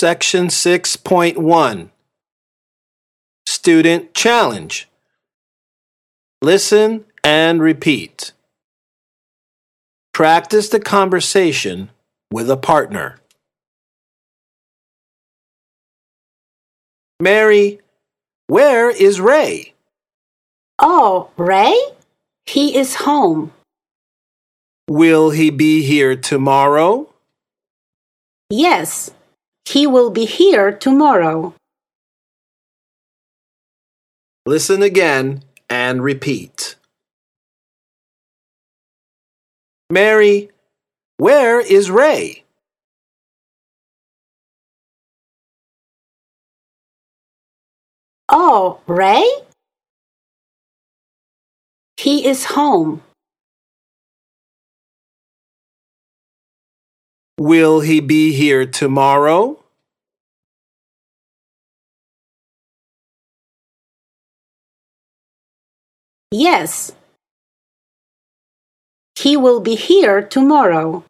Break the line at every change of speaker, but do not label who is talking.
Section 6.1 Student Challenge Listen and repeat. Practice the conversation with a partner. Mary, where is Ray?
Oh, Ray? He is home.
Will he be here tomorrow?
Yes, he will be here tomorrow.
Listen again and repeat. Mary, where is Ray?
Oh, Ray? He is home.
Will he be here tomorrow?
Yes. He will be here tomorrow.